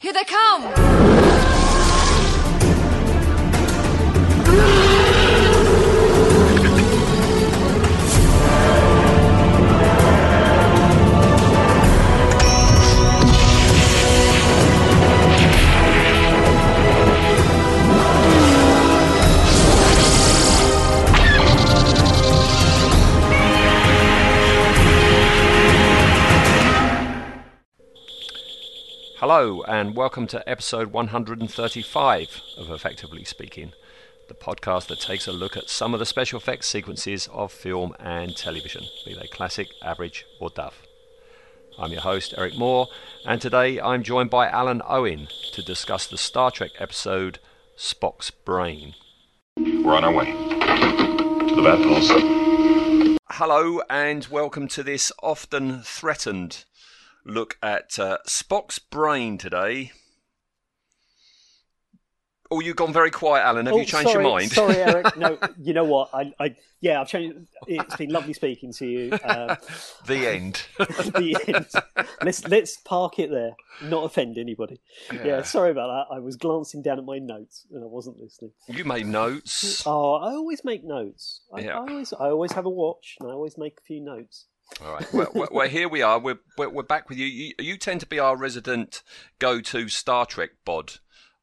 Here they come! Hello, and welcome to episode 135 of Effectively Speaking, the podcast that takes a look at some of the special effects sequences of film and television, be they classic, average, or duff. I'm your host, Eric Moore, and today I'm joined by Alun Owen to discuss the Star Trek episode Spock's Brain. We're on our way to the Bad Pulse. Hello, and welcome to this often threatened look at uh, Spock's brain today. Oh, you've gone very quiet, Alun. Have Oh, you changed sorry, your mind? sorry, Eric. No, you know what? I, I, yeah, I've changed. It's been lovely speaking to you. Uh, the end. the end. Let's let's park it there. Not offend anybody. Yeah. sorry about that. I was glancing down at my notes and I wasn't listening. you made notes. Oh, I always make notes. I, Yeah. I always, I always have a watch and I always make a few notes. All right. Well, well, here we are. We're, we're we're back with you. you. You tend to be our resident go-to Star Trek bod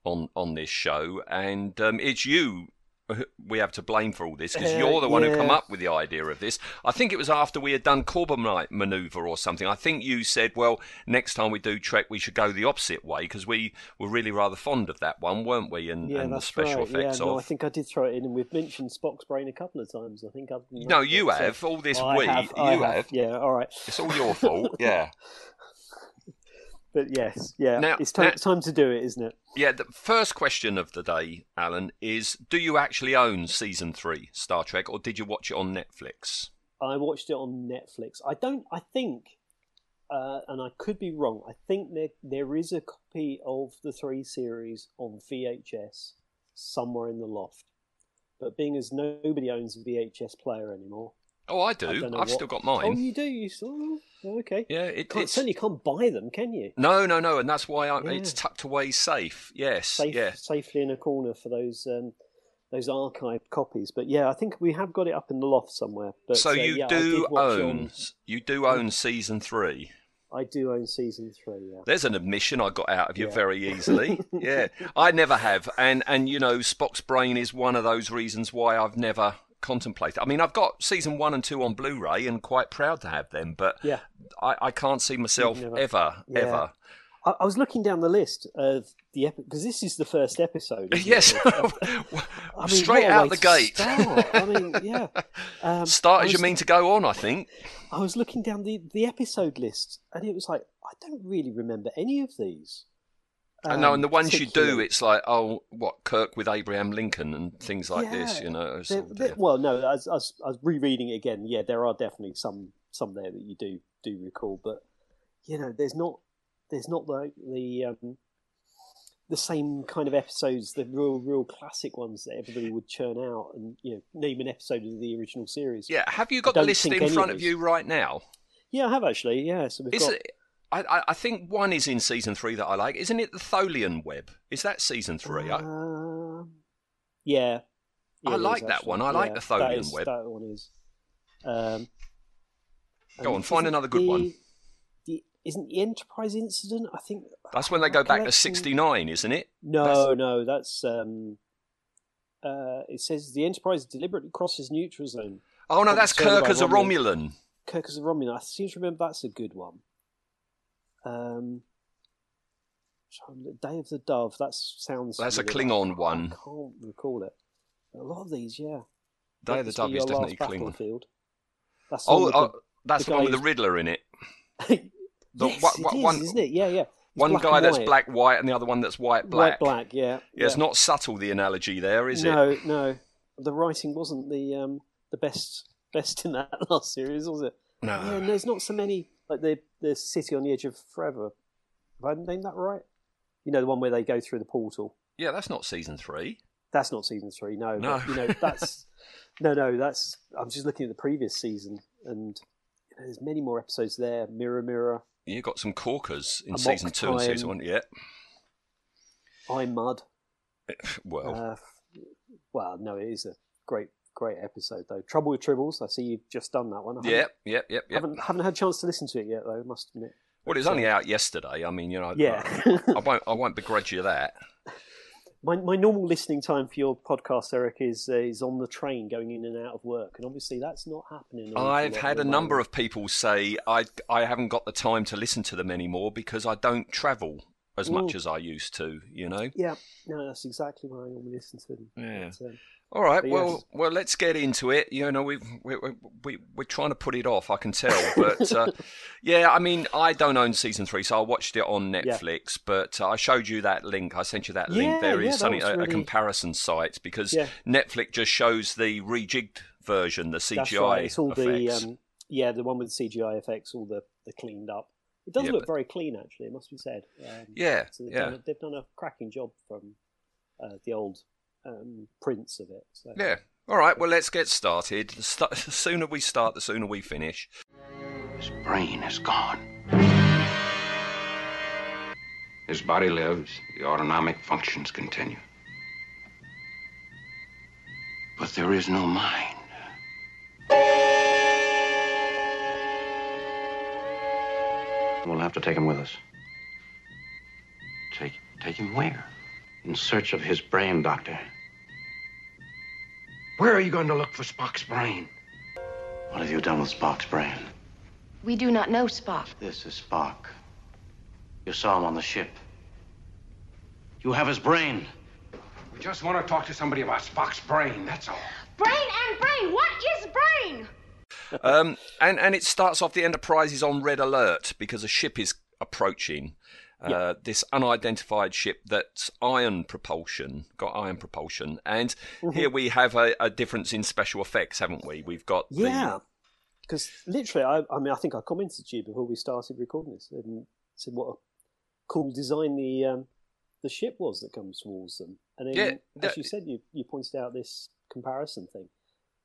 on on this show, and um, it's you we have to blame for all this because Uh, you're the one who yeah. come up with the idea of this. I think it was after we had done Corbomite maneuver or something. I think you said, "Well, next time we do Trek, we should go the opposite way because we were really rather fond of that one, weren't we?" And, Yeah, and the special right. effects yeah, no. I think I did throw it in, and we've mentioned Spock's brain a couple of times. I think I've. no, you have all this I we. have, you have. have. Yeah, all right. It's all your fault. Yeah. But yes, yeah, Now- it's time, now- it's time to do it, isn't it? Yeah, the first question of the day, Alun, is do you actually own season three Star Trek or did you watch it on Netflix? I watched it on Netflix. I don't. I think, uh, and I could be wrong. I think there there is a copy of the three series on VHS somewhere in the loft. But being as nobody owns a VHS player anymore, Oh, I I do. don't I've what- still got mine. Oh, you do. You still? oh, okay. Yeah, it, Can't, certainly can't buy them, can you? no, no, no, and that's why I, Yeah. it's tucked away safe. Yes, Safe, yeah. safely in a corner for those um, those archived copies. But yeah, I think we have got it up in the loft somewhere. But so uh, you yeah, do it own on- you do own season three. I do own season three. Yeah. There's an admission I got out of you Yeah. very easily. yeah, I never have, and and you know, Spock's brain is one of those reasons why I've never contemplated. I mean, I've got season one and two on Blu-ray, and quite proud to have them, but Yeah. I, I can't see myself Never. ever, Yeah. ever. I, I was looking down the list of the episode because this is the first episode. Yes, it? Of- of- I mean, straight out the gate. start. I mean, yeah. Um, Start as you mean to go on, I think. I was looking down the the episode list, and it was like I don't really remember any of these. And no, Um, and the ones you do, it's like, oh, what Kirk with Abraham Lincoln and things like this, you know. it's There- all there- there. well, no, as, as I was rereading it again, yeah, there are definitely some some there that you do do recall, but you know, there's not there's not like the um, the same kind of episodes, the real real classic ones that everybody would churn out and you know name an episode of the original series. Yeah, have you got the list in front of of you right now? Yeah, I have actually. Yeah, so we've Is got. it? I, I, I think one is in season three that I like. Isn't it the Tholian web? Is that season three? I, Um, yeah. I like is, that actually. one. I like the Tholian is- web. That one is. Um, Go on, find another good the- one. The, isn't the Enterprise incident? I think that's when they go back to sixty nine, isn't it? No, no, that's. Um, uh, it says the Enterprise deliberately crosses neutral zone. Oh no, that's Kirk as a Romulan. Romulan. Kirk as a Romulan. I seem to remember that's a good one. Um, Day of the Dove. That sounds. That's a familiar. Klingon I one. I can't recall it. A lot of these, yeah. Day of the Dove is definitely Klingon. That's Oh, with oh that's the the, one with the Riddler in it. The yes, one- it is, one- isn't it? Yeah, yeah. It's One guy that's black white and the other one that's white black. White black, yeah. Yeah, it's not subtle the analogy there, is it? no, no. The writing wasn't the um, the best best in that last series, was it? No. Yeah, and there's not so many like the the city on the edge of forever. Have I named that right? You know the one where they go through the portal. Yeah, that's not season three. That's not season three, no. No. But, you know that's no, no. That's I'm just looking at the previous season, and you know, there's many more episodes there. Mirror, mirror. You got some corkers in season two and season one. Yeah. I'm Mud. Well, Uh, well, no, it is a great, great episode though. Trouble with Tribbles. I see you've just done that one. I yep, yep, yep, yep. Haven't haven't had a chance to listen to it yet though. Must admit. Well, it was only out yesterday. I mean, you know, Yeah. I won't, I won't begrudge you that. My my normal listening time for your podcast, Eric, is uh, is on the train going in and out of work, and obviously that's not happening. I've had a the number of people say I I haven't got the time to listen to them anymore because I don't travel as much Mm. as I used to. You know. Yeah, no, that's exactly why I normally listen to them. Yeah. But, um, All right. But Well, yes. well, let's get into it. You know, we we we we we're trying to put it off. I can tell, but uh, yeah, I mean, I don't own season three, so I watched it on Yeah. Netflix. But uh, I showed you that link. I sent you that link. Yeah, There is yeah, something was a, comparison site because Yeah. Netflix just shows the rejigged version, the CGI that's right. It's all the effects. um, yeah, the one with the CGI effects, all the, the cleaned up. It does Yeah, look but- very clean, actually. It must be said. Um, yeah, so they've, yeah. done a, they've done a cracking job from uh, the old um, prints of it. So. Yeah. All right. Well, let's get started. The, st- the sooner we start, the sooner we finish. His brain is gone. His body lives, the autonomic functions continue. But there is no mind. We'll have to take him with us. Take take him where? In search of his brain, Doctor. Where are you going to look for Spock's brain? What have you done with Spock's brain? We do not know Spock. This is Spock. You saw him on the ship. You have his brain. We just want to talk to somebody about Spock's brain, that's all. Brain and brain. What is brain? Um, and and it starts off the Enterprise is on red alert because a ship is approaching. Uh, This unidentified ship that's iron propulsion, got iron propulsion, and Mm-hmm. here we have a, a difference in special effects, haven't we? We've got Yeah, because literally, I, I mean, I think I commented to you before we started recording this and said what a cool design the um, the ship was that comes towards them. And then, Yeah, as you said, you you pointed out this comparison thing,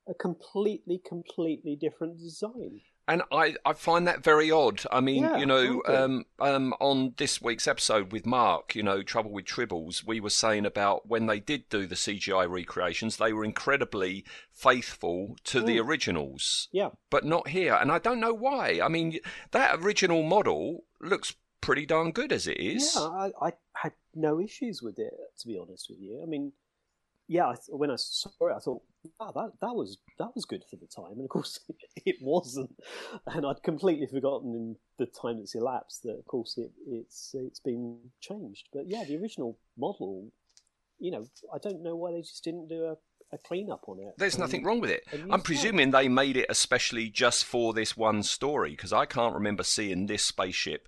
a completely, completely different design. And I, I find that very odd. I mean, Yeah, you know, um, um, on this week's episode with Mark, you know, Trouble with Tribbles, we were saying about when they did do the CGI recreations, they were incredibly faithful to the Mm. originals, Yeah, but not here. And I don't know why. I mean, that original model looks pretty darn good as it is. yeah, I, I had no issues with it to be honest with you. I mean, yeah, I, when I saw it, I thought, wow, that that was that was good for the time, and of course it wasn't. And I'd completely forgotten in the time that's elapsed that, of course, it, it's it's been changed. But yeah, the original model, you know, I don't know why they just didn't do a, a clean up on it. There's Um, nothing wrong with it. I'm presuming they made it especially just for this one story because I can't remember seeing this spaceship,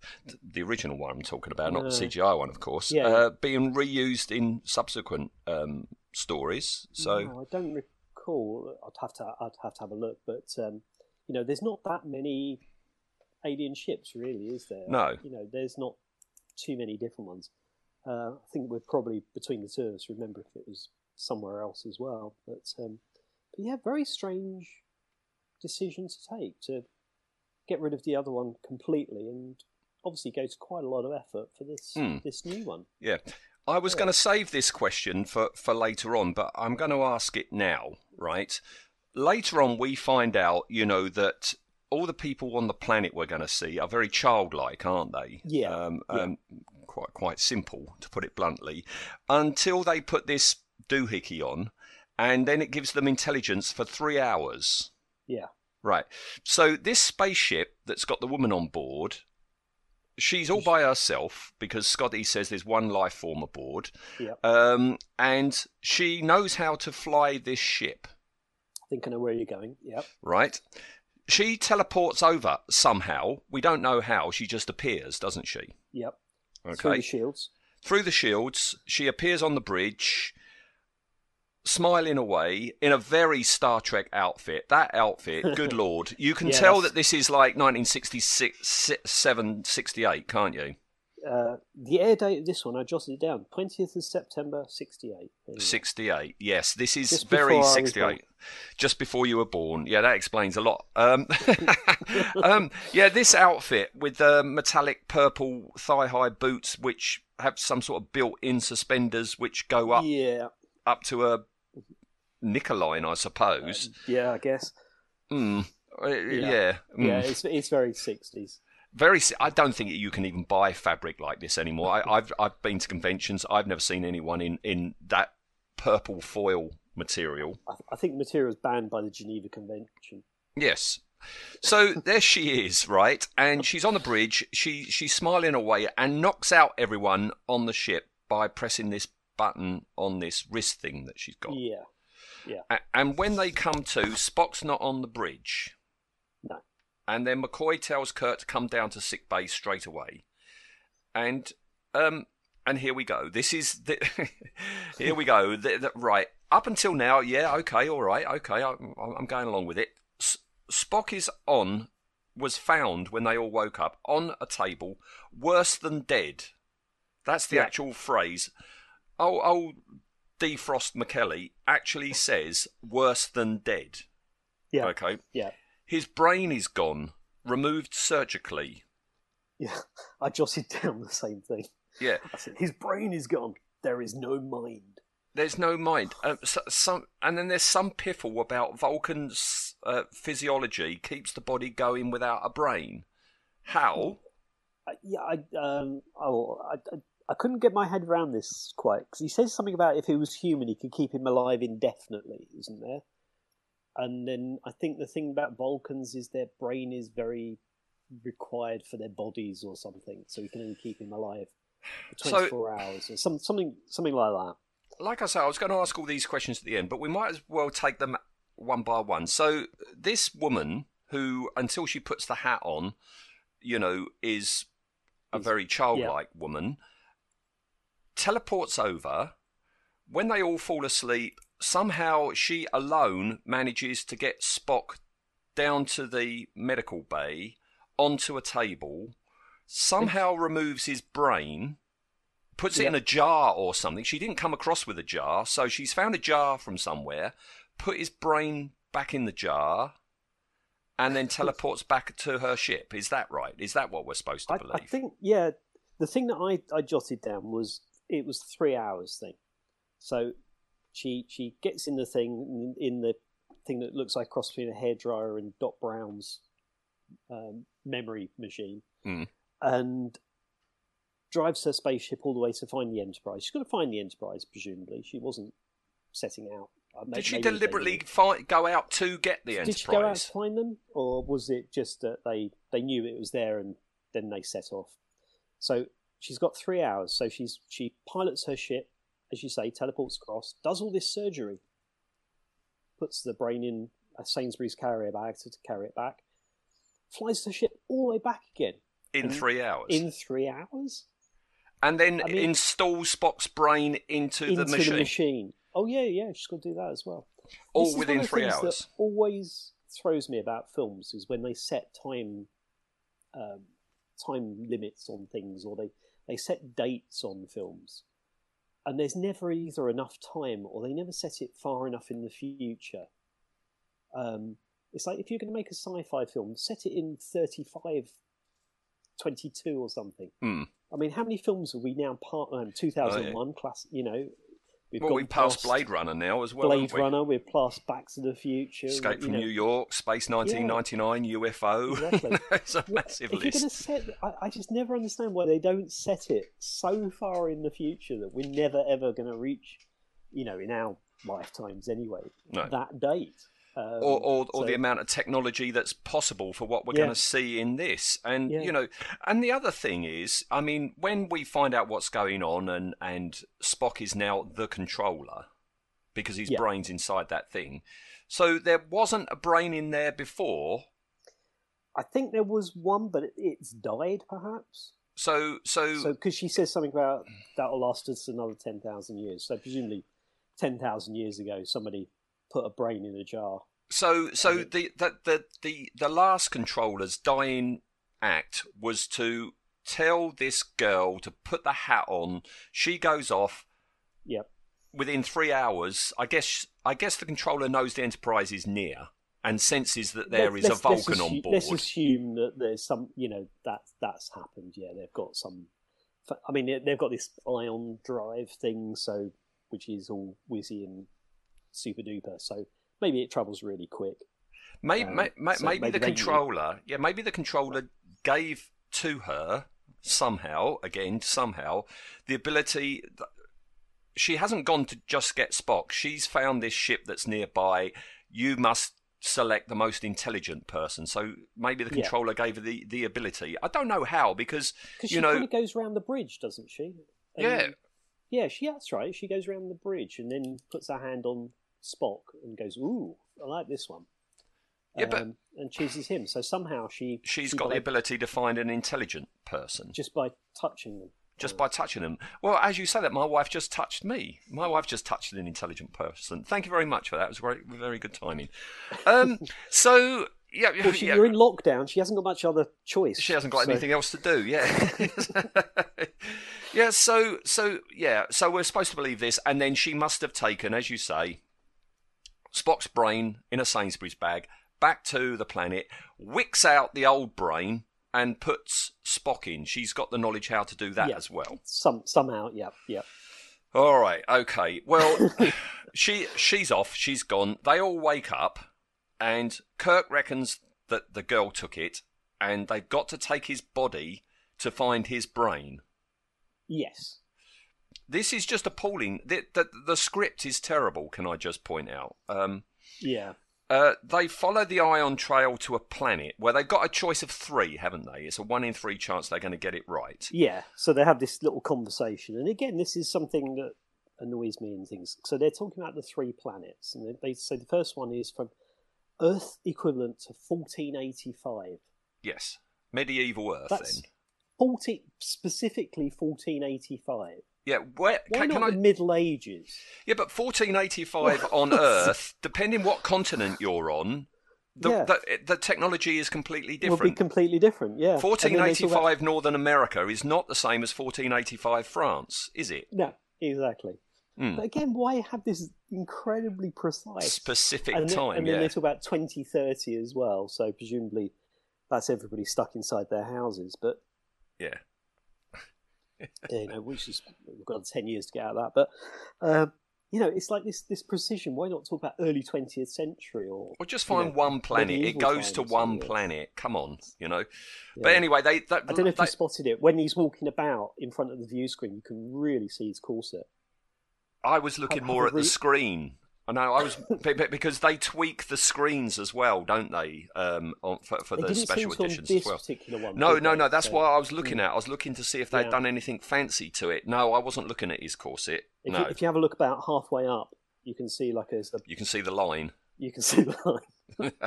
the original one I'm talking about, not the CGI one, of course, Yeah. uh, being reused in subsequent um, stories. So No, I don't recall. I'd have to. I'd have to have a look. But um, you know, there's not that many alien ships, really, is there? No. You know, there's not too many different ones. Uh, I think we're probably between the two of us. Remember if it was somewhere else as well. But, um, but yeah, very strange decision to take to get rid of the other one completely, and obviously go to quite a lot of effort for this Hmm. this new one. yeah. I was going to save this question for, for later on, but I'm going to ask it now, right? Later on, we find out, you know, that all the people on the planet we're going to see are very childlike, aren't they? Yeah, Um, yeah. um, quite quite simple, to put it bluntly, until they put this doohickey on, and then it gives them intelligence for three hours. Yeah. Right. So this spaceship that's got the woman on board, she's all by herself because Scotty says there's one life form aboard, um, and she knows how to fly this ship. I think I know where you're going. Yep. Right. She teleports over somehow. We don't know how. She just appears, doesn't she? Yep. Okay. Through the shields. through the shields. She appears on the bridge, smiling away in a very Star Trek outfit. That outfit, good lord, you can Yeah, tell that this is like 1967, 68, can't you? Uh, the air date of this one, I jotted it down. 20th of September, 68. There you go. 68. Yes, this is Just very before I was 68. Just before you were born. Yeah, that explains a lot. Um, um, yeah, this outfit with the metallic purple thigh high boots, which have some sort of built-in suspenders which go up Yeah, up to a Nicoline, I suppose. yeah, I guess. Mm. Uh, Yeah. Yeah. Mm. Yeah, it's it's very sixties. Very. I don't think you can even buy fabric like this anymore. I, I've I've been to conventions. I've never seen anyone in in that purple foil material. I, I think material is banned by the Geneva Convention. Yes. So there she is, right? And she's on the bridge. She she's smiling away and knocks out everyone on the ship by pressing this button on this wrist thing that she's got. Yeah, A- And when they come to, Spock's not on the bridge. No. And then McCoy tells Kirk to come down to sick bay straight away. And um and here we go. This is the, here we go. The, the, right up until now, yeah, okay, all right, okay, I'm, I'm going along with it. S- Spock is on was found when they all woke up on a table, worse than dead. That's the Yeah. actual phrase. Oh, oh, DeForest McKelly actually says worse than dead. yeah, Okay. yeah, His brain is gone, removed surgically. yeah. I jotted down the same thing. Yeah. Said, his brain is gone. There is no mind. There's no mind. Um, so, some, and then there's some piffle about Vulcan's uh, physiology keeps the body going without a brain. How? Yeah, I um, oh, I, I, I couldn't get my head around this quite because he says something about if he was human, he could keep him alive indefinitely, isn't there? And then I think the thing about Vulcans is their brain is very required for their bodies or something, so we can only keep him alive for So- 24 hours or some, something something like that. Like I say, I was going to ask all these questions at the end, but we might as well take them one by one. So this woman, who until she puts the hat on, you know, is a very childlike woman, teleports over. When they all fall asleep, somehow she alone manages to get Spock down to the medical bay onto a table, somehow removes his brain, puts it in a jar or something. She didn't come across with a jar, so she's found a jar from somewhere, put his brain back in the jar, and then teleports back to her ship. Is that right? Is that what we're supposed to I, believe? I think, yeah, the thing that I, I jotted down was it was three hours thing. So she she gets in the thing in the thing that looks like a cross between a hairdryer and Doc Brown's um, memory machine, Mm. and drives her spaceship all the way to find the Enterprise. She's got to find the Enterprise, presumably. She wasn't setting out. Uh, may- Did she deliberately did. fi- go out to get the Enterprise? Did she go out to find them, or was it just that they they knew it was there and then they set off? So she's got three hours. So she's she pilots her ship, as you say, teleports across, does all this surgery, puts the brain in a Sainsbury's carrier bag to, to carry it back, flies the ship all the way back again in three hours, in three hours and then I mean- installs Spock's brain into, into the machine. Oh yeah, yeah, she's got to do that as well. All This is within one three things hours. That always throws me about films is when they set time um, time limits on things, or they they set dates on films, and there's never either enough time or they never set it far enough in the future. Um, it's like if you're going to make a sci-fi film, set it in 35, 22 or something. Hmm. I mean, how many films are we now part um, 2001 class? You know, we've Well, we've passed past Blade Runner now as well. Blade we? Runner. We've passed Back to the Future. Escape from know. New York, Space 1999, UFO. Exactly. it's a massive if you're going to list. set, I, I just never understand why they don't set it so far in the future that we're never ever going to reach, you know, in our lifetimes anyway, No. that date. Um, or, or, or so- the amount of technology that's possible for what we're Yeah. going to see in this. And, Yeah. you know, and the other thing is, I mean, when we find out what's going on and, and Spock is now the controller because his Yeah. brain's inside that thing. So there wasn't a brain in there before. I think there was one, but it, it's died perhaps. So, so, So because she says something about that will last us another ten thousand years. So presumably, ten thousand years ago, somebody put a brain in a jar. So, so the, the the the the last controller's dying act was to tell this girl to put the hat on. She goes off Yep. within three hours. I guess I guess the controller knows the Enterprise is near and senses that there Let- is a let's- let's Vulcan on board. Let's assume that there's some, you know, that that's happened. Yeah, they've got some I mean, they- they've got this ion drive thing, so which is all whizzy and super duper. So maybe it travels really quick. Maybe, Um, may, may, so maybe, maybe the controller, yeah, maybe the controller gave to her somehow, again, somehow, the ability. th- She hasn't gone to just get Spock. She's found this ship that's nearby. You must select the most intelligent person. So maybe the Yeah. controller gave her the, the ability. I don't know how because Because you she know, kind of goes around the bridge, doesn't she? And- yeah, Yeah, she that's right. She goes around the bridge and then puts her hand on Spock and goes, "Ooh, I like this one." Yeah, but- Um, and chooses him. So somehow she she's she got the ability to find an intelligent person. just by touching them. just by touching them. Well, as you say that, my wife just touched me. My wife just touched an intelligent person. Thank you very much for that. It was very, very good timing. Um, so yeah, Well, she, yeah, you're in lockdown. She hasn't got much other choice. she hasn't got So- anything else to do. Yeah, yeah. So, so yeah. So we're supposed to believe this, and then she must have taken, as you say, Spock's brain in a Sainsbury's bag back to the planet, wicks out the old brain, and puts Spock in. She's got the knowledge how to do that Yeah. as well. Some somehow, yeah, yeah. All right, okay. Well, she she's off. She's gone. They all wake up, and Kirk reckons that the girl took it, and they've got to take his body to find his brain. Yes. This is just appalling. The, the, the script is terrible. Can I just point out? Um, Yeah. uh, they follow the ion trail to a planet where they've got a choice of three, haven't they? It's a one in three chance they're going to get it right. Yeah. So they have this little conversation, and again, this is something that annoys me in things. So they're talking about the three planets, and they, they say the first one is from Earth equivalent to 1485. Yes, medieval Earth. That's then, 40 specifically 1485. Yeah. Where Why can, not can I? the Middle Ages? Yeah, but 1485 on Earth, depending what continent you're on, the, Yeah. the, the technology is completely different. Would be completely different. Yeah. And then they talk about- 1485 Northern America is not the same as 1485 France, is it? No, exactly. Hmm. But again, why have this incredibly precise Specific and time, And then yeah. talk about 2030 as well. So presumably that's everybody stuck inside their houses. But Yeah. You know, which is we've got 10 years to get out of that. But um, you know, it's like this this precision. Why not talk about early 20th century or Or just you find know, one planet. It goes to one planet. Come on, you know. Yeah. But anyway, they. they I don't know if they- you spotted it when he's walking about in front of the view screen. You can really see his corset. I was looking have more at the screen. I know I was be- be- because they tweak the screens as well, don't they? Um, on, for, for the special seem to on editions as well. one. No, no, they? no. That's So- what I was looking at. I was looking to see if they'd Yeah. done anything fancy to it. No, I wasn't looking at his corset. If, no, you, if you have a look about halfway up, you can see like a, you can see the line. you can see the line.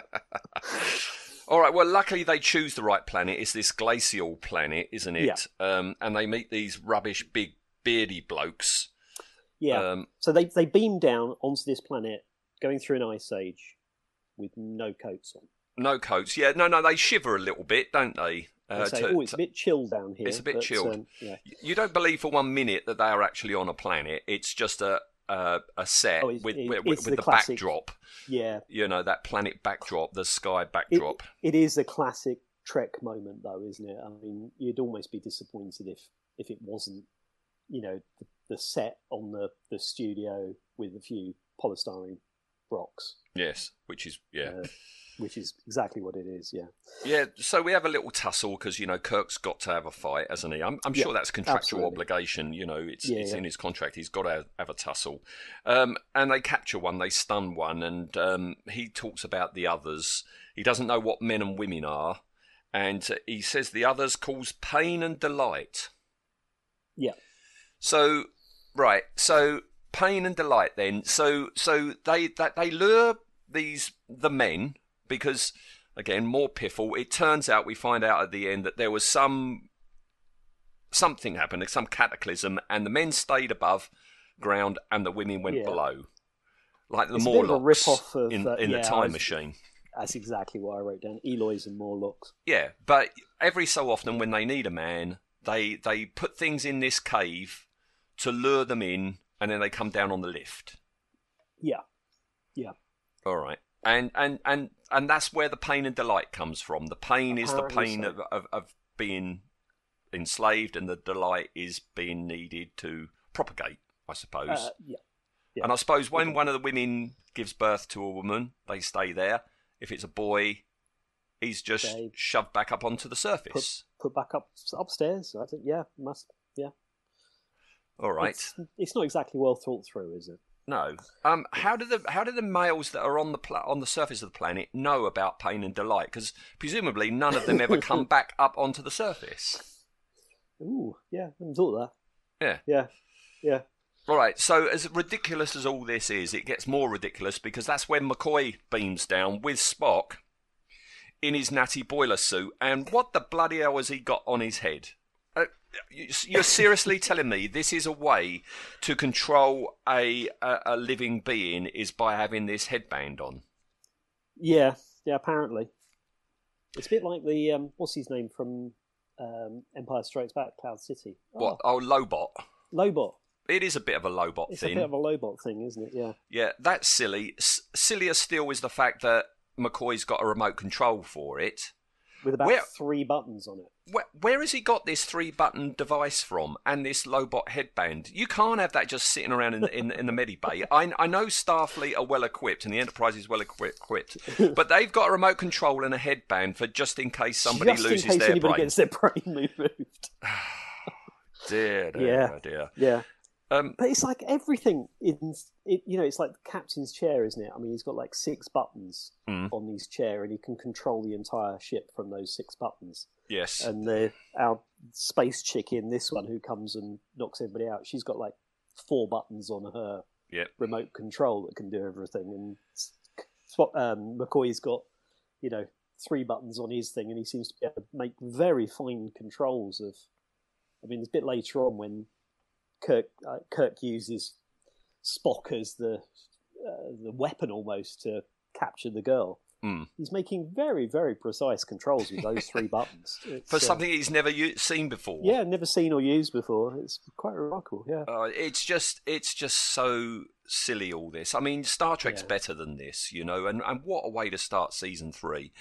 All right. Well, luckily they choose the right planet. It's this glacial planet, isn't it? Um, and they meet these rubbish, big, beardy blokes. Yeah. Um, so they they beam down onto this planet, going through an ice age, with no coats on. no coats. Yeah. No, no. They shiver a little bit, don't they? Uh, say, to- "Oh, it's to- a bit chill down here." It's a bit but, chilled. um, yeah. You don't believe for one minute that they are actually on a planet. It's just a a, a set Oh, it's- with it- with, it's with the the backdrop. Yeah. You know that planet backdrop, the sky It, backdrop. it is a classic Trek moment, though, isn't it? I mean, you'd almost be disappointed if if it wasn't, you know, the, the set on the the studio with a few polystyrene rocks, yes, which is yeah. uh, which is exactly what it is. Yeah. Yeah, so we have a little tussle because you know Kirk's got to have a fight, hasn't he? I'm, I'm Yeah, sure that's contractual absolutely. obligation. You know, it's Yeah, it's yeah. in his contract. He's got to have, a tussle. Um, and they capture one, they stun one, and um, he talks about the others. He doesn't know what men and women are, and he says the others cause pain and delight. Yeah. So, right, so pain and delight. Then, so so they that they lure these the men because again more piffle. It turns out we find out at the end that there was some something happened, some cataclysm, and the men stayed above ground and the women went Yeah. below, like the It's of a of, in, uh, in yeah, the time was- machine. That's exactly what I wrote down. Eloi's and Morlocks. Yeah, but every so often when they need a man, they they put things in this cave to lure them in, and then they come down on the lift. Yeah. Yeah. All right, and and and and that's where the pain and delight comes from. The pain is the pain so. of, of of being enslaved, and the delight is being needed to propagate. I suppose. Uh, yeah. yeah. And I suppose when one of the women gives birth to a woman, they stay there. If it's a boy, he's just They- shoved back up onto the surface. Put back up upstairs. I think. Yeah. Must. Yeah. All right. It's, it's not exactly well thought through, is it? No. Um. How do the how do the males that are on the pla- on the surface of the planet know about pain and delight? Because presumably none of them ever come back up onto the surface. Ooh. Yeah. I hadn't thought of that. Yeah. Yeah. Yeah. All right. So as ridiculous as all this is, it gets more ridiculous because that's when McCoy beams down with Spock in his natty boiler suit, and what the bloody hell has he got on his head? You- you're seriously telling me this is a way to control a, a a living being is by having this headband on? Yeah. Yeah. Apparently, it's a bit like the um, what's his name from um, Empire Strikes Back, Cloud City. What? Oh, Lobot. Lobot. It is a bit of a Lobot It's thing. a bit of a Lobot thing, isn't it? Yeah. Yeah, that's silly. S- sillier still is the fact that McCoy's got a remote control for it. With about Where- three buttons on it. Where, where has he got this three-button device from and this Lobot headband? You can't have that just sitting around in the, in, in the medibay. I, I know Starfleet are well equipped and the Enterprise is well equipped, but they've got a remote control and a headband for just in case somebody Just loses in case their anybody brain. gets their brain moved. Dear, dear, Yeah. Oh dear. Yeah. Um, But it's like everything in it, you know, it's like the captain's chair, isn't it? I mean, he's got like six buttons Mm. on his chair, and he can control the entire ship from those six buttons. yes. And the our space chick in this one, who comes and knocks everybody out, she's got like four buttons on her Yep. remote control that can do everything. And um, McCoy's got, you know, three buttons on his thing, and he seems to be able to make very fine controls of. I mean, there's a bit later on when Kirk uh, Kirk uses Spock as the uh, the weapon almost to capture the girl. Mm. He's making very very precise controls with those three buttons It's, For uh, something he's never u- seen before. yeah, never seen or used before. It's quite remarkable. Yeah. Uh, it's just it's just so silly all this. I mean, Star Trek's Yeah. better than this, you know, and, and what a way to start season three.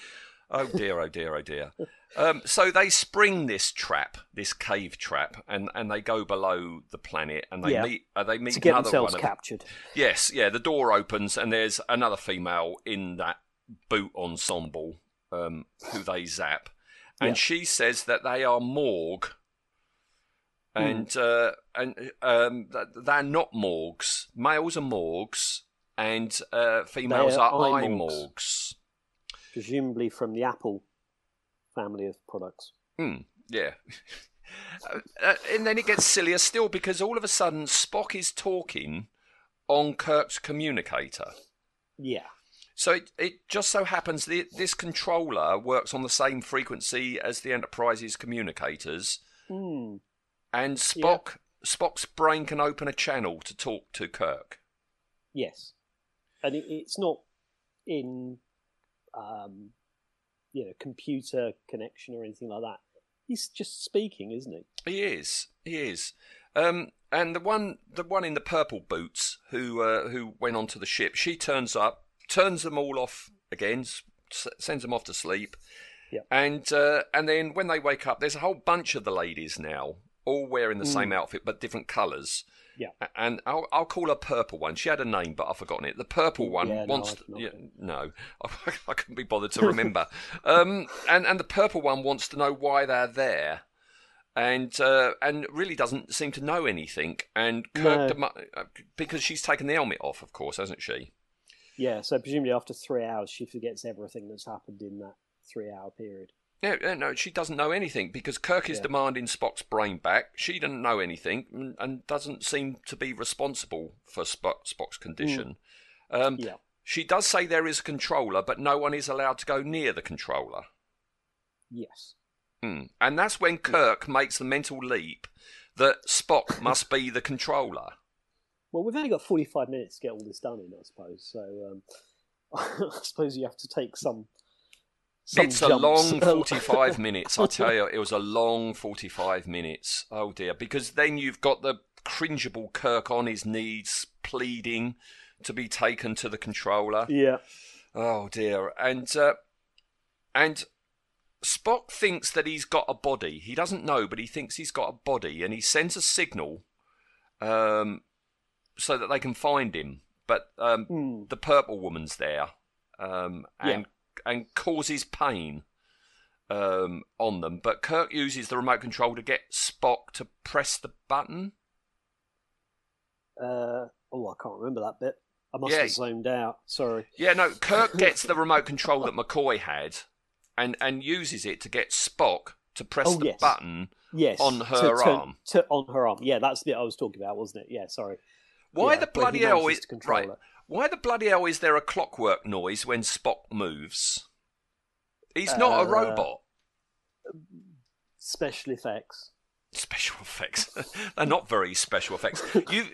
Oh dear, oh dear, oh dear. Um, so they spring this trap, this cave trap, and, and they go below the planet, and they Yeah. meet. Uh, they meet To get another themselves one. Of, captured. yes, yeah. The door opens, and there's another female in that boot ensemble um, who they zap, and Yeah. she says that they are Morg, Hmm. and uh, and um, they're not Morgs. Males are Morgs, and uh, females They are are iMorgs. Morgs. presumably from the Apple family of products. Hmm, yeah. Uh, and then it gets sillier still because all of a sudden Spock is talking on Kirk's communicator. Yeah. So it, it just so happens that this controller works on the same frequency as the Enterprise's communicators, Hmm. and Spock Spock's brain can open a channel to talk to Kirk. Yes. And it, it's not in, um, you know, computer connection or anything like that. He's just speaking, isn't he? He is. He is. Um, and the one, the one in the purple boots who uh, who went onto the ship, she turns up, turns them all off again, s- sends them off to sleep. Yep. And uh, and then when they wake up, there's a whole bunch of the ladies now, all wearing the same outfit but different colours. Yeah. And I'll, I'll call her purple one. She had a name, but I've forgotten it. The purple one Yeah, wants. To, yeah, no, I, couldn't be bothered to remember. um, and and the purple one wants to know why they're there, and uh, and really doesn't seem to know anything. And Kirk, No. uh, because she's taken the helmet off, of course, hasn't she? Yeah. So presumably after three hours, she forgets everything that's happened in that three-hour period. Yeah, yeah, no, she doesn't know anything because Kirk is Yeah. demanding Spock's brain back. She doesn't know anything and, and doesn't seem to be responsible for Spock, Spock's condition. Um, Yeah. She does say there is a controller, but no one is allowed to go near the controller. Yes. Hmm. And that's when Kirk makes the mental leap that Spock must be the controller. Well, we've only got forty-five minutes to get all this done in, I suppose. So um, I suppose you have to take some. Some it's a long 45 minutes. I tell you, it was a long 45 minutes. Oh dear. Because then you've got the cringeable Kirk on his knees pleading to be taken to the controller. yeah. Oh dear. And, uh, and Spock thinks that he's got a body. He doesn't know, but he thinks he's got a body, and he sends a signal um, so that they can find him. But um, Hmm. the purple woman's there um, and and causes pain um, on them. But Kirk uses the remote control to get Spock to press the button. Uh, oh, I can't remember that bit. I must Yeah. have zoomed out. Sorry. Yeah, no, Kirk gets the remote control that McCoy had and, and uses it to get Spock to press Oh, the yes. button. Yes. On her to, to- arm. To, on her arm. Yeah, that's the bit I was talking about, wasn't it? Yeah, sorry. Why Yeah, the bloody hell is to right? it. Why the bloody hell is there a clockwork noise when Spock moves? He's not a Uh, robot. Special effects. Special effects. They're not very special effects. You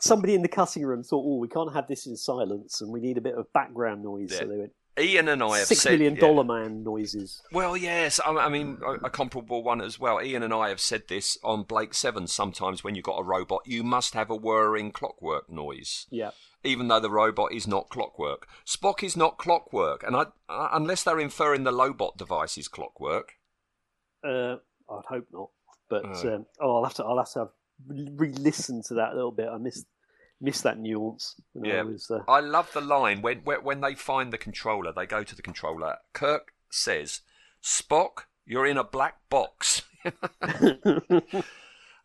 Somebody in the cutting room thought, "Oh, we can't have this in silence, and we need a bit of background noise." Yeah. So they went Ian and I have six said million yeah. man noises. Well, yes, I, I mean a, a comparable one as well. Ian and I have said this on Blake Seven. Sometimes when you've got a robot, you must have a whirring clockwork noise. Yeah. Even though the robot is not clockwork. Spock is not clockwork, and I, uh, unless they're inferring the Lobot device is clockwork. Uh, I'd hope not. But Oh. um, oh, I'll have to. I'll have to have, re-listen to that a little bit. I missed missed that nuance. when I Yeah. was, uh, I love the line when when when they find the controller, they go to the controller. Kirk says, "Spock, you're in a black box."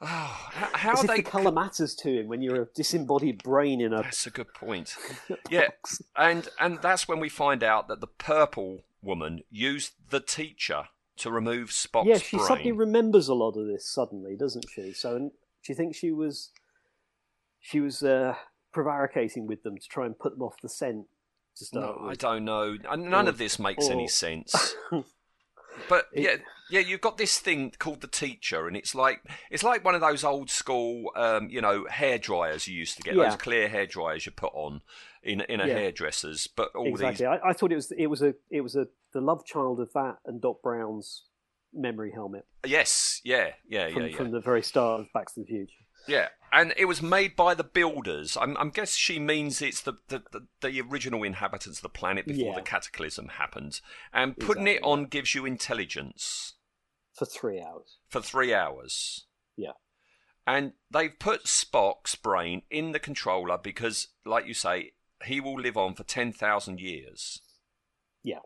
oh, how, how they the colour matters to him when you're a disembodied brain in a That's a good point. Yeah, and and that's when we find out that the purple woman used the teacher to remove Spock's yeah, she brain. suddenly remembers a lot of this suddenly, doesn't she? So, and do you think she was she was uh, prevaricating with them to try and put them off the scent to start No, I don't know. None Or- of this makes any sense. But It- yeah, yeah, you've got this thing called the teacher, and it's like it's like one of those old school, um, you know, hair dryers you used to get. Yeah. Those clear hair dryers you put on in in a Yeah. hairdresser's. But all exactly. I, I thought it was it was a it was a the love child of that and Doc Brown's memory helmet yes, yeah, yeah, from, yeah, yeah, from the very start of Back to the Future. Yeah. And it was made by the builders. I'm, I'm guess she means it's the, the, the, the original inhabitants of the planet before Yeah. the cataclysm happened. And putting it on gives you intelligence. for three hours. for three hours. Yeah. And they've put Spock's brain in the controller because, like you say, he will live on for 10,000 years. Yeah,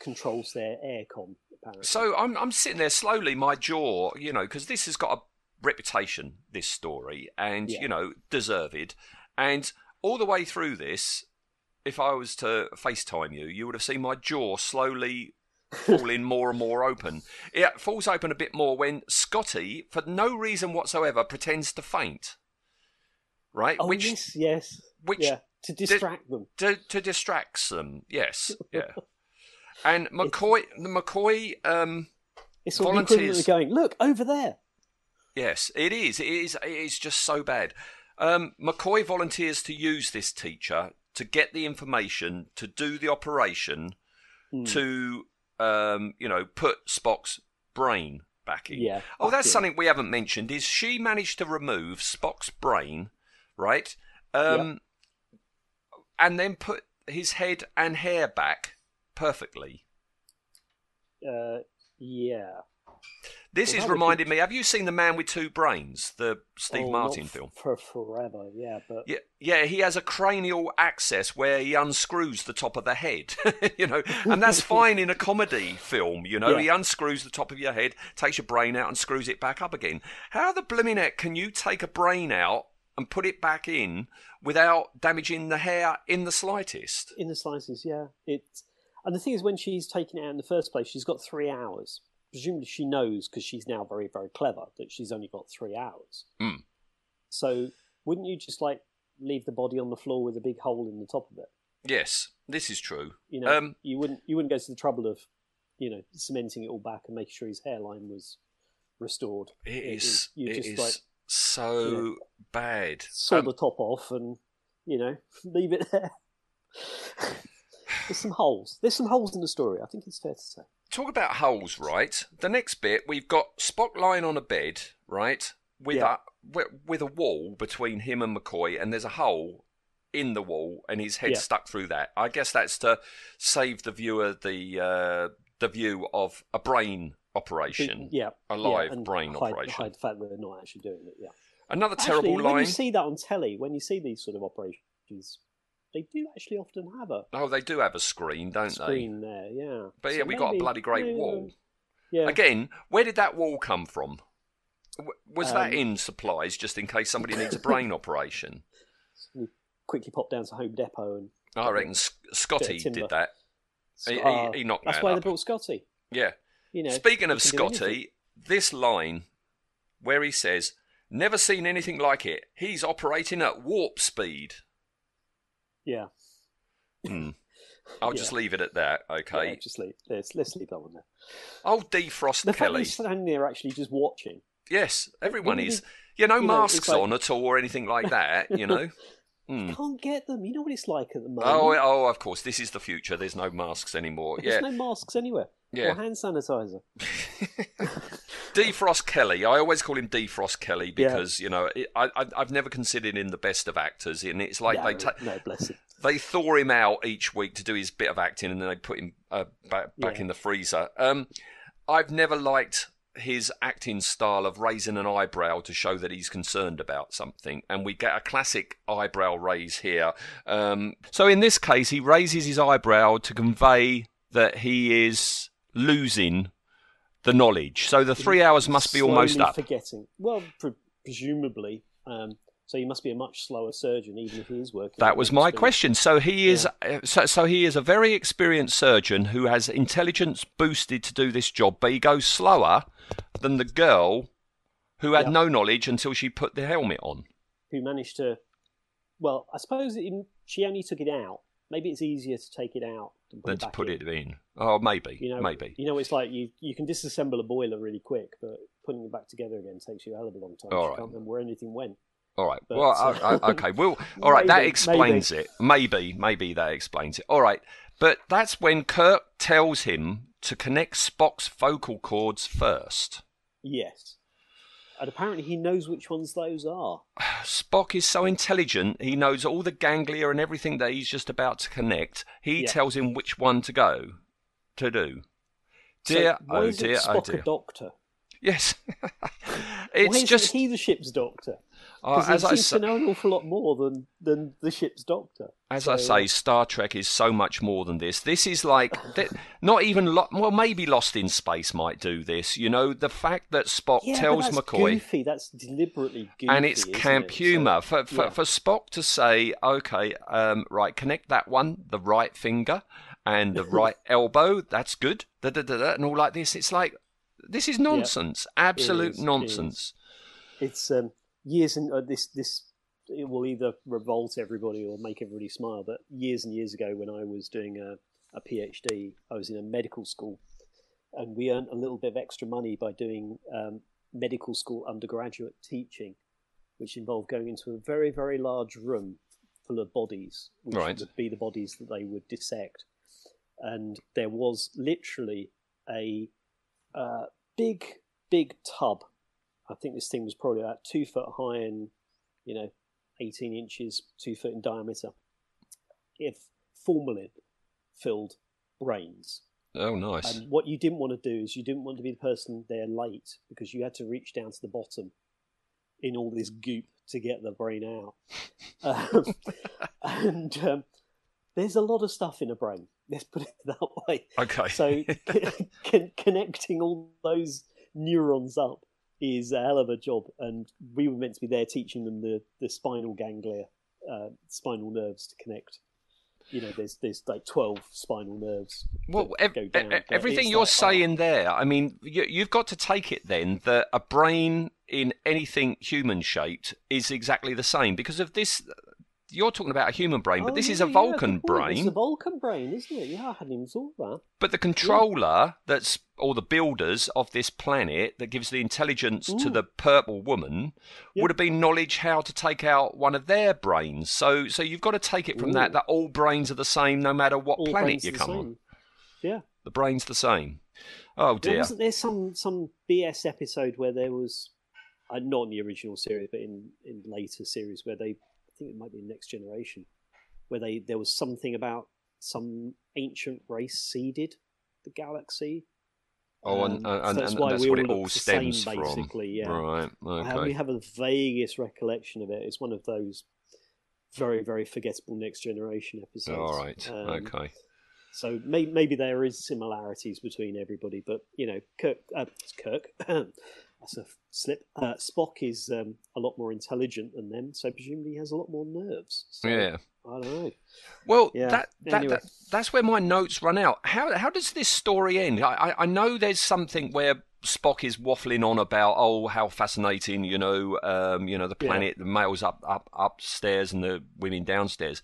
controls their aircon apparently. So I'm, I'm sitting there slowly, my jaw, you know, because this has got a reputation, this story, and, Yeah. you know, deserved. And all the way through this, if I was to FaceTime you, you would have seen my jaw slowly falling more and more open. It falls open a bit more when Scotty, for no reason whatsoever, pretends to faint. Right? oh which yes, yes, which yeah, to distract them. to, to distracts them. Yes, yeah. And McCoy, the McCoy, um, It's sort of the equivalent volunteers. going, look over there. Yes, it is. It is. It is just so bad. Um, McCoy volunteers to use this teacher to get the information to do the operation Hmm. to, um, you know, put Spock's brain back in. Yeah, Oh, that's in. something we haven't mentioned. Is she managed to remove Spock's brain, right? Um, and then put his head and hair back perfectly. Uh, yeah. This Well, is reminding me. Have you seen the Man with Two Brains, the Steve Oh, Martin film? for forever. Yeah, but Yeah, yeah, he has a cranial access where he unscrews the top of the head, you know, and that's fine in a comedy film, you know. Yeah. He unscrews the top of your head, takes your brain out, and screws it back up again. How the blimmin' heck can you take a brain out and put it back in without damaging the hair in the slightest? in the slices, yeah. It and the thing is, when she's taking it out in the first place, she's got three hours. Presumably, she knows because she's now very, very clever that she's only got three hours. Mm. So, wouldn't you just like leave the body on the floor with a big hole in the top of it? Yes, this is true. You know, Um, you wouldn't you wouldn't go to the trouble of, you know, cementing it all back and making sure his hairline was restored. It is. You just is like so you know, bad. saw Um, the top off and you know leave it there. There's some holes. There's some holes in the story. I think it's fair to say. Talk about holes, right? The next bit, we've got Spock lying on a bed, right, with Yeah. a with, a wall between him and McCoy, and there's a hole in the wall, and his head Yeah. stuck through that. I guess that's to save the viewer the uh, the view of a brain operation. yeah, a yeah, live and brain hide, operation. Hide the fact that they're not actually doing it. Yeah. Another Actually, terrible when you see that on telly, when you see these sort of operations, they do actually often have a Oh, they do have a screen, don't they? screen there. Yeah. But So yeah, we got a bloody great maybe, wall. Yeah. Again, where did that wall come from? Was that Um, in supplies just in case somebody needs a brain operation? We quickly pop down to Home Depot and. I reckon Scotty did that. He- he- Ah, he knocked That's that why up. they brought Scotty. Yeah. You know. Speaking of he can do anything. Scotty, this line where he says, "Never seen anything like it. He's operating at warp speed." Yeah. Hmm. I'll just leave it at that. Okay. Yeah, just leave. Let's, let's leave that one there. Oh, defrost The Kelly. he's standing there actually just watching. Yes, everyone is. You know, you masks like- on at all or anything like that. You know. Hmm. Can't get them. You know what it's like at the moment. Oh, oh, of course. This is the future. There's no masks anymore. There's Yeah. no masks anywhere. Yeah. Or hand sanitizer. Defrost Kelly. I always call him Defrost Kelly because you know it, I, I I've never considered him the best of actors, and it's like no, they ta- no, bless him. they thaw him out each week to do his bit of acting, and then they put him uh, back back Yeah. in the freezer. Um, I've never liked his acting style of raising an eyebrow to show that he's concerned about something, and we get a classic eyebrow raise here. Um, so in this case, he raises his eyebrow to convey that he is losing the knowledge. So the three hours must be almost up. Forgetting. Well, pre- presumably. Um, so he must be a much slower surgeon, even if he is working. That was my question. So he is, uh, so, so he is a very experienced surgeon who has intelligence boosted to do this job, but he goes slower than the girl who had Yeah. no knowledge until she put the helmet on. Who managed to? Well, I suppose it, she only took it out. Maybe it's easier to take it out than put Than it to put in. it in. Oh, maybe, You know, maybe. You know, it's like you you can disassemble a boiler really quick, but putting it back together again takes you a hell of a long time. All right. can't remember where anything went. All right. But, well, uh, I, I, okay. Well, all right. that maybe, explains it. Maybe, maybe that explains it. All right. But that's when Kirk tells him to connect Spock's vocal cords first. Yes. And apparently he knows which ones those are. Spock is so intelligent, he knows all the ganglia and everything that he's just about to connect. He Yeah. tells him which one to go to do. So Dear, why oh dear, Spock oh dear. a doctor? Yes. it's just, he the ship's doctor? Uh, Because as, he I, seems sa- to know an awful lot more than, than the ship's doctor. as I say, Star Trek is so much more than this. This is like, th- not even, lo- well, maybe Lost in Space might do this. You know, the fact that Spock yeah, tells McCoy. goofy. That's deliberately goofy, and it's camp it? So- humour for for, yeah. for Spock to say, okay, um, right, connect that one, the right finger and the right elbow. That's good. Da, da, da, da, and all like this. It's like this is nonsense. Absolute is, it nonsense. it's um, years and uh, this this it will either revolt everybody or make everybody smile. But years and years ago, when I was doing a, a PhD, I was in a medical school, and we earned a little bit of extra money by doing um, medical school undergraduate teaching, which involved going into a very very large room full of bodies, which Right. would be the bodies that they would dissect, and there was literally a uh, big big tub I think this thing was probably about two foot high and, you know, 18 inches, two foot in diameter. If formalin filled brains. Oh, nice. And what you didn't want to do is you didn't want to be the person there late because you had to reach down to the bottom in all this goop to get the brain out. Um, and um, there's a lot of stuff in a brain. Let's put it that way. okay. So con- connecting all those neurons up is a hell of a job, and we were meant to be there teaching them the, the spinal ganglia, uh, spinal nerves to connect. You know, there's there's like twelve spinal nerves. Well, that ev- go down, everything you're like, oh, saying there, I mean, you, you've got to take it then that a brain in anything human shaped is exactly the same because of this. You're talking about a human brain, but oh, this is a Vulcan good point. It's brain. a Vulcan brain, isn't it? Yeah, I hadn't even thought that. But the controller that's or the builders of this planet that gives the intelligence to the purple woman Yep. would have been knowledge how to take out one of their brains. So so you've got to take it from that Ooh. that all brains are the same no matter what All planet you come on. Yeah. The brain's the same. Oh Well, dear. wasn't there some some BS episode where there was, uh, not in the original series, but in in later series where they, think it might be Next Generation, where they there was something about some ancient race seeded, the galaxy. Oh, and, Um, and, so and, that's and why that's we what all it all the same, stems from. basically, yeah. Right. Okay. we have a vaguest recollection of it. It's one of those very, very forgettable Next Generation episodes. All right. Um, okay. So may, maybe there is similarities between everybody, but you know, Kirk, uh, Kirk, that's a slip. Uh, Spock is um, a lot more intelligent than them, so presumably he has a lot more nerves. So, Yeah. I don't know. Well, Yeah, that, that, anyway. that that's where my notes run out. How how does this story end? I, I, know there's something where Spock is waffling on about oh how fascinating you know um, you know the Yeah. planet the males up up upstairs and the women downstairs.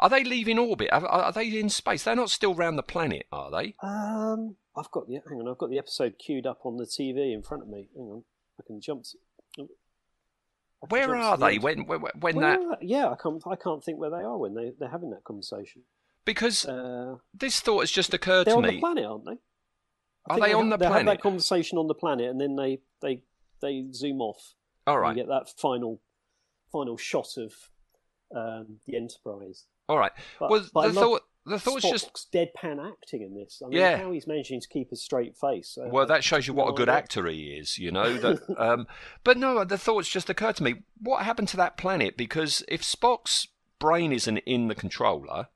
Are they leaving orbit? Are, are they in space? They're not still round the planet, are they? Um, I've got the hang on. I've got the episode queued up on the TV in front of me. Hang on, I can jump. To, I can Where jump are the they when when, when Where that? yeah, I can't. I can't think where they are when they they're having that conversation. Because Uh, this thought has just occurred to me. they're on the planet, aren't they? I Are think they on the they Have planet? that conversation on the planet, and then they they they zoom off. All and You get that final final shot of um, the Enterprise. all right. But, well, but I the love thought the thought's just deadpan acting in this. I mean, Yeah. how he's managing to keep a straight face. uh, Well, that shows you what a good actor he is, you know. That, um, but no, the thoughts just occurred to me: what happened to that planet? Because if Spock's brain isn't in the controller,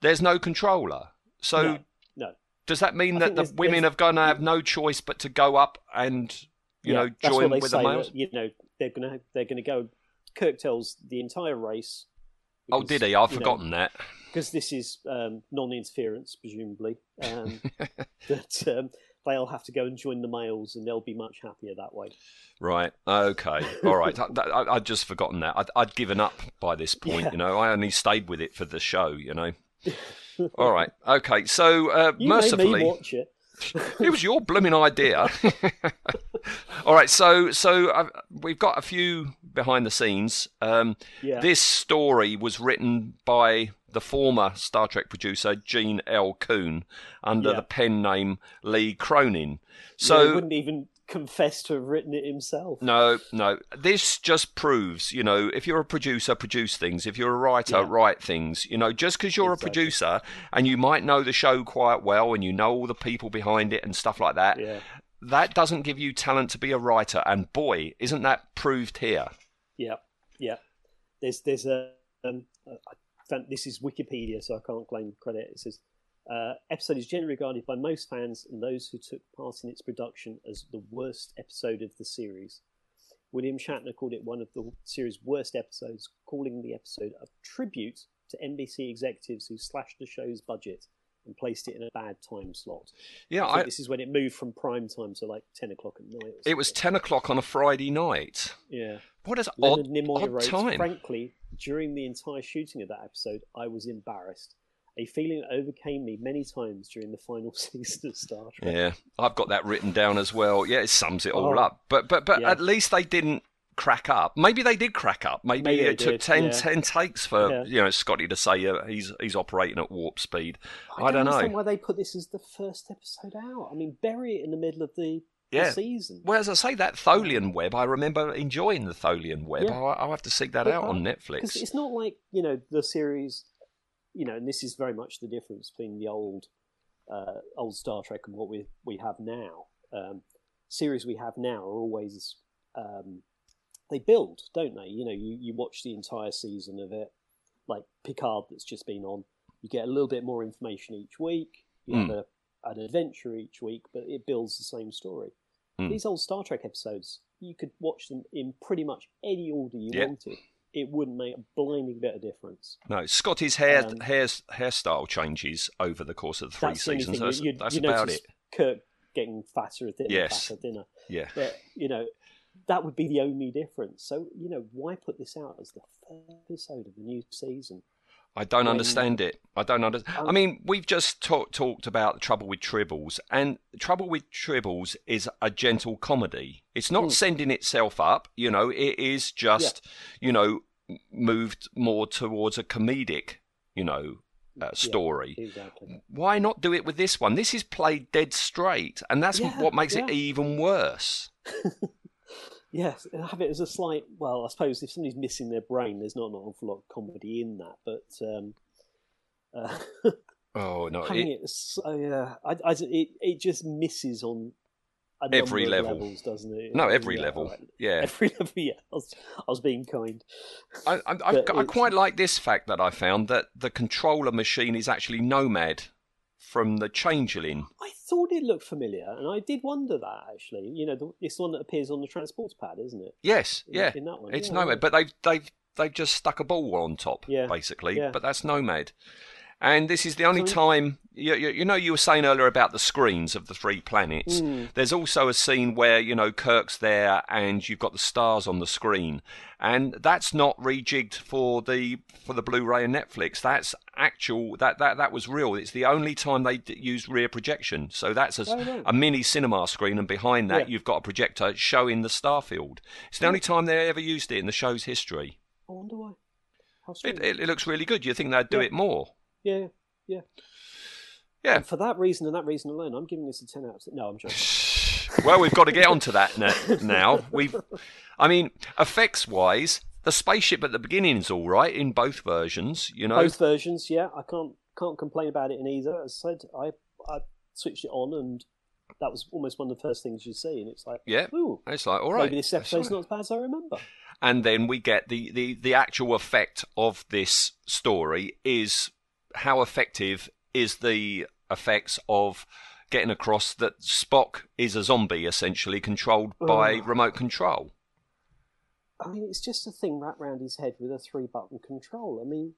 there's no controller. So No, no. does that mean I that the there's- women there's- are going to have no choice but to go up and, you Yeah, know, join with the males? that, you know, they're gonna they're gonna go. Kirk tells the entire race. Oh, did he? I've you know, forgotten that. because this is um, non-interference, presumably. Um, that um, they'll have to go and join the males, and they'll be much happier that way. Right. Okay. All right. I, I'd just forgotten that. I'd, I'd given up by this point. Yeah. You know, I only stayed with it for the show. You know. All right. Okay. So uh, You mercifully, watch it. it was your blooming idea. All right, so so uh, we've got a few behind the scenes. Um, Yeah. This story was written by the former Star Trek producer Gene L. Coon under Yeah. the pen name Lee Cronin. So he wouldn't even confess to have written it himself. no, no. This just proves, you know, if you're a producer, produce things. If you're a writer, Yeah. write things. You know, just because you're Exactly. a producer and you might know the show quite well and you know all the people behind it and stuff like that, Yeah, that doesn't give you talent to be a writer. And boy, isn't that proved here? yeah, yeah. There's there's a um, I found, this is Wikipedia, so I can't claim credit. It says. Uh, episode is generally regarded by most fans and those who took part in its production as the worst episode of the series. William Shatner called it one of the series' worst episodes, calling the episode a tribute to NBC executives who slashed the show's budget and placed it in a bad time slot. Yeah, I I, this is when it moved from prime time to like ten o'clock at night. it was ten o'clock on a Friday night. yeah. What an Leonard odd, Nimoy odd wrote, time. Frankly, during the entire shooting of that episode, I was embarrassed. A feeling that overcame me many times during the final season of Star Trek. Yeah, I've got that written down as well. Yeah, it sums it all Oh. up. But but but Yeah. at least they didn't crack up. Maybe they did crack up. Maybe, Maybe it took did, 10, yeah. 10 takes for Yeah. you know Scotty to say uh, he's he's operating at warp speed. I, don't understand know. why they put this as the first episode out. I mean, bury it in the middle of the, Yeah. season. Well, as I say, that Tholian web, I remember enjoying the Tholian web. Yeah. I'll, I'll have to seek that But, out uh, on Netflix. it's not like you know the series, you know, and this is very much the difference between the old, uh, old Star Trek and what we we have now. Um, series we have now are always um, they build, don't they? You know, you you watch the entire season of it, like Picard that's just been on. You get a little bit more information each week. You have a, an adventure each week, but it builds the same story. Mm. These old Star Trek episodes, you could watch them in pretty much any order you Yeah. wanted. It wouldn't make a blinding bit of difference. No, Scotty's hair Um, hair's hairstyle changes over the course of the three seasons. That's, you, that's you about it. Kirk getting fatter, thinner, Yes. fatter, thinner. Yeah. But you know, that would be the only difference. So you know, why put this out as the first episode of the new season? I don't when- understand it. I don't understand. I Um, mean, we've just talk, talked about the trouble with Tribbles, and trouble with Tribbles is a gentle comedy. It's not Mm. sending itself up. You know, it is just, you know, moved more towards a comedic, you know, uh, story. Exactly. Why not do it with this one? This is played dead straight, and that's Yeah, what makes it even worse. Yes, and have it as a slight. Well, I suppose if somebody's missing their brain, there's not an awful lot of comedy in that. But um, uh, Oh no, having it, it, so yeah, I, I, it it just misses on Every level. levels, doesn't it? no every Yeah, level. alright. Yeah, Every level, yeah. I was, I was being kind. I, I, I, But I it's- quite like this fact that I found that the controller machine is actually Nomad from the Changeling. I thought it looked familiar, and I did wonder that actually. You know, the, it's one that appears on the transports pad, isn't it? Yes, In- yeah, in that one, it's yeah, Nomad, but they've they've they've just stuck a ball on top, Yeah, basically. yeah. But that's Nomad, and this is the only time you, you, you know you were saying earlier about the screens of the three planets. Hmm. There's also a scene where you know Kirk's there, and you've got the stars on the screen, and that's not rejigged for the for the Blu-ray and Netflix. That's actual. That that that was real. It's the only time they d- used rear projection. So that's a, Oh, a mini cinema screen, and behind that Yeah. you've got a projector showing the starfield. It's the only time they ever used it in the show's history. I wonder why. It, it, it looks really good. You think they'd do Yeah. it more? Yeah, yeah. Yeah. And for that reason and that reason alone, I'm giving this a ten out of ten. No, I'm joking. well, we've got to get onto that now. We've, I mean, effects-wise, the spaceship at the beginning is all right in both versions. You know, Both versions, yeah. I can't can't complain about it in either. As I said, I I switched it on, and that was almost one of the first things you see, and it's like, Yeah. ooh, it's like all right. maybe this episode's not as bad as I remember. and then we get the, the, the actual effect of this story is how effective is the effects of getting across that Spock is a zombie essentially controlled by Ugh. remote control. I mean, it's just a thing wrapped around his head with a three button control. I mean,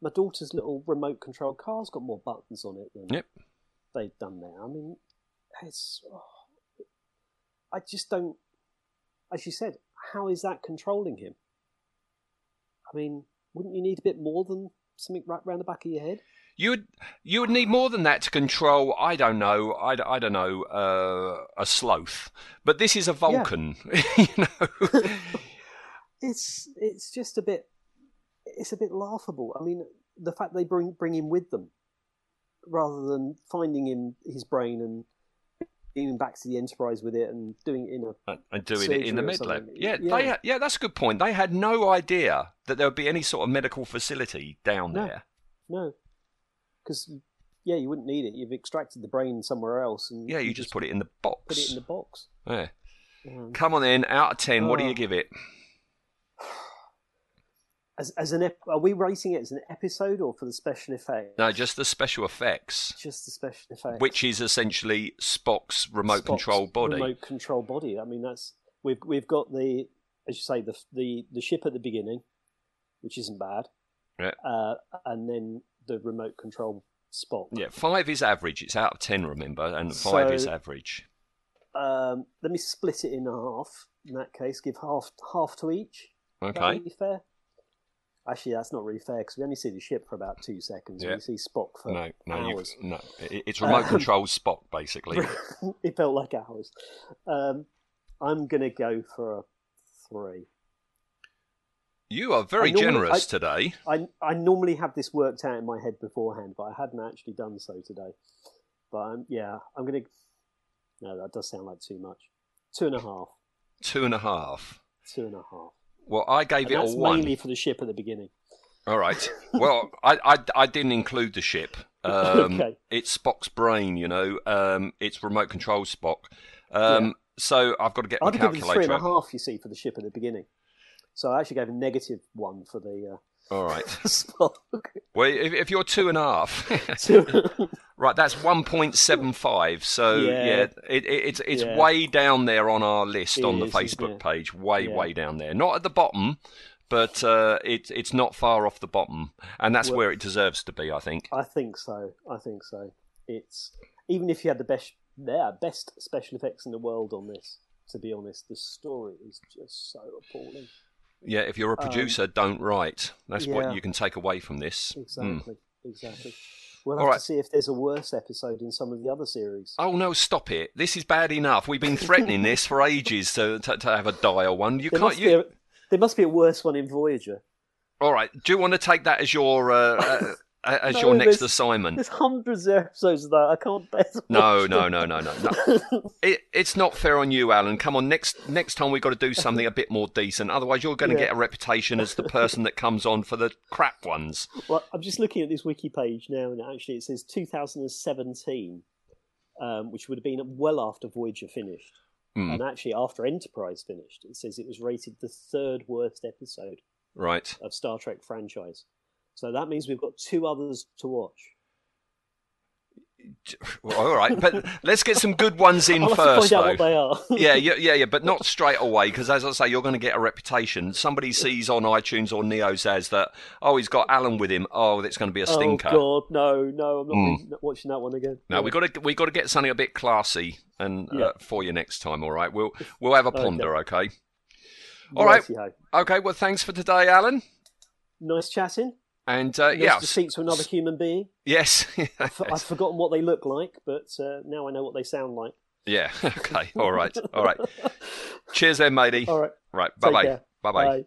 my daughter's little remote control car's got more buttons on it than Yep. they've done there. I mean, it's. oh, I just don't. As you said, how is that controlling him? I mean, wouldn't you need a bit more than something wrapped around the back of your head? You would you would need more than that to control. I don't know. I, I don't know uh, a sloth, but this is a Vulcan. you know. it's it's just a bit it's a bit laughable. I mean, the fact they bring bring him with them rather than finding him his brain and him back to the Enterprise with it and doing it in a and- doing it in the med lab. Yeah, Yeah. they yeah, that's a good point. They had no idea that there would be any sort of medical facility down No. there. no, because yeah, you wouldn't need it. You've extracted the brain somewhere else, and Yeah, you just put it in the box. put it in the box. Yeah. Um, Come on then, out of ten, what do Oh. you give it? As as an ep- are we rating it as an episode or for the special effect? No, just the special effects, just the special effect. which is essentially Spock's remote Spock's control body. Remote control body. I mean, that's we've we've got the as you say the the the ship at the beginning, which isn't bad. Yeah. Uh, and then the remote control Spock. Yeah, five is average. It's out of ten, remember, and five is average. Um, let me split it in half. In that case, give half half to each. That Okay. be fair. Actually, that's not really fair because we only see the ship for about two seconds. Yeah. We see Spock for No, no, hours. no. It, it's remote Um, control Spock, basically. it felt like hours. Um, I'm gonna go for a three. You are very normally- generous I- today. I I normally have this worked out in my head beforehand, but I hadn't actually done so today. But um, yeah, I'm gonna. No, that does sound like too much. Two and a half. Two and a half. Two and a half. Well, I gave And it that's a one. mainly for the ship at the beginning. All right. Well, I, I, I didn't include the ship. Um, Okay. It's Spock's brain, you know. Um, it's remote control Spock. Um, So I've got to get I'd give it three calculator. and a half. You see, for the ship at the beginning. So I actually gave a negative one for the All right. Spock. Well, if, if you're two and a half, right, that's one point seven five. So yeah, Yeah. it, it, it's it's Yeah. way down there on our list It on the is, Facebook page. Way Yeah. way down there. Not at the bottom, but uh, it's it's not far off the bottom, and that's Well- where it deserves to be, I think. I think so. I think so. It's even if you had the best, yeah, best special effects in the world on this. To be honest, the story is just so appalling. Yeah, if you're a producer, don't write. That's Um, yeah. what you can take away from this. Mm. Exactly. Exactly. We'll have right. to see if there's a worse episode in some of the other series. Oh no, stop it! This is bad enough. We've been threatening this for ages to, to to have a dire one. You there, can't. must You, be a, there must be a worse one in Voyager. all right. Do you want to take that as your uh, uh, as No, your next assignment. There's hundreds of episodes of that. I can't bear to No, no, them. no, no, no, no. It, it's not fair on you, Alun. Come on, next next time we've got to do something a bit more decent. Otherwise, you're going to Yeah. get a reputation as the person that comes on for the crap ones. Well, I'm just looking at this wiki page now, and actually it says 2017, um, which would have been well after Voyager finished. Hmm. And actually, after Enterprise finished, it says it was rated the third worst episode Right. of Star Trek franchise. So that means we've got two others to watch. Well, all right, but let's get some good ones in first, to find out though. what they are. yeah, yeah, yeah, yeah, but not straight away because, as I say, you're going to get a reputation. Somebody sees on iTunes or Neo says that, oh, he's got Alun with him. Oh, that's going to be a stinker. Oh God, no, no, I'm not Mm. watching that one again. No, we got to we got to get something a bit classy and Yeah. uh, for you next time. All right, we'll we'll have a ponder. Okay. All right. Okay. Well, thanks for today, Alun. Nice chatting. And uh, yeah, to speak to another human being. yes, I've forgotten what they look like, but uh, now I know what they sound like. yeah. Okay. All right. All right. Cheers, then, matey. All right. Right. Bye Take bye. care. Bye bye. Bye.